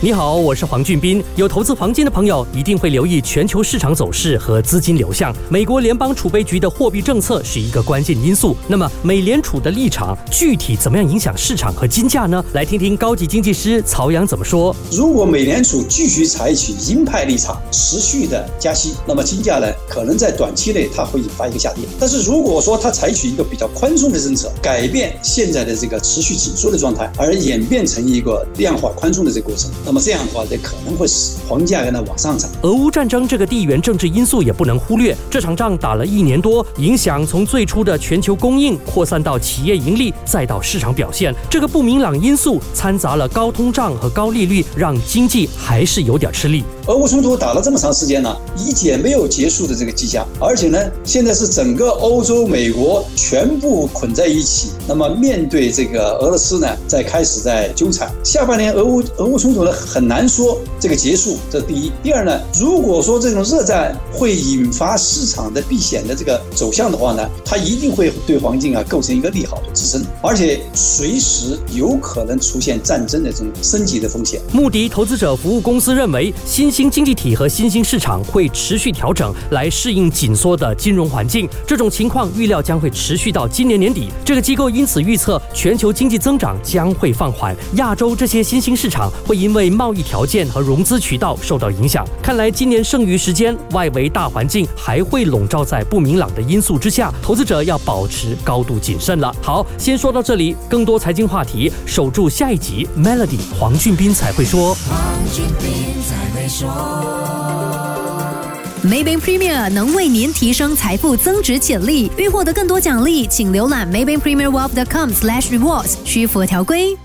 你好，我是黄俊斌。有投资黄金的朋友一定会留意全球市场走势和资金流向。美国联邦储备局的货币政策是一个关键因素。那么，美联储的立场具体怎么样影响市场和金价呢？来听听高级经济师曹阳怎么说。如果美联储继续采取鹰派立场，持续的加息，那么金价呢，可能在短期内它会引发一个下跌。但是如果说它采取一个比较宽松的政策，改变现在的这个持续紧缩的状态，而演变成一个量化宽松的这个过程。那么这样的话，也可能会使黄金价格呢往上涨。俄乌战争这个地缘政治因素也不能忽略。这场仗打了一年多，影响从最初的全球供应扩散到企业盈利，再到市场表现。这个不明朗因素掺杂了高通胀和高利率，让经济还是有点吃力。俄乌冲突打了这么长时间了，一点没有结束的这个迹象。而且呢，现在是整个欧洲、美国全部捆在一起。那么面对这个俄罗斯呢，在开始在纠缠。下半年俄乌俄乌冲突呢，很难。说这个结束，这是第一。第二呢，如果说这种热战会引发市场的避险的这个走向的话呢，它一定会对黄金啊构成一个利好的支撑，而且随时有可能出现战争的这种升级的风险。穆迪投资者服务公司认为，新兴经济体和新兴市场会持续调整来适应紧缩的金融环境，这种情况预料将会持续到今年年底。这个机构因此预测，全球经济增长将会放缓，亚洲这些新兴市场会因为贸易。条件和融资渠道受到影响，看来今年剩余时间，外围大环境还会笼罩在不明朗的因素之下，投资者要保持高度谨慎了。好，先说到这里，更多财经话题，守住下一集。Melody 黄俊斌才会说。Maybank Premier 能为您提升财富增值潜力，欲获得更多奖励，请浏览 Maybank Premier Wealth.com/rewards，需符合条规。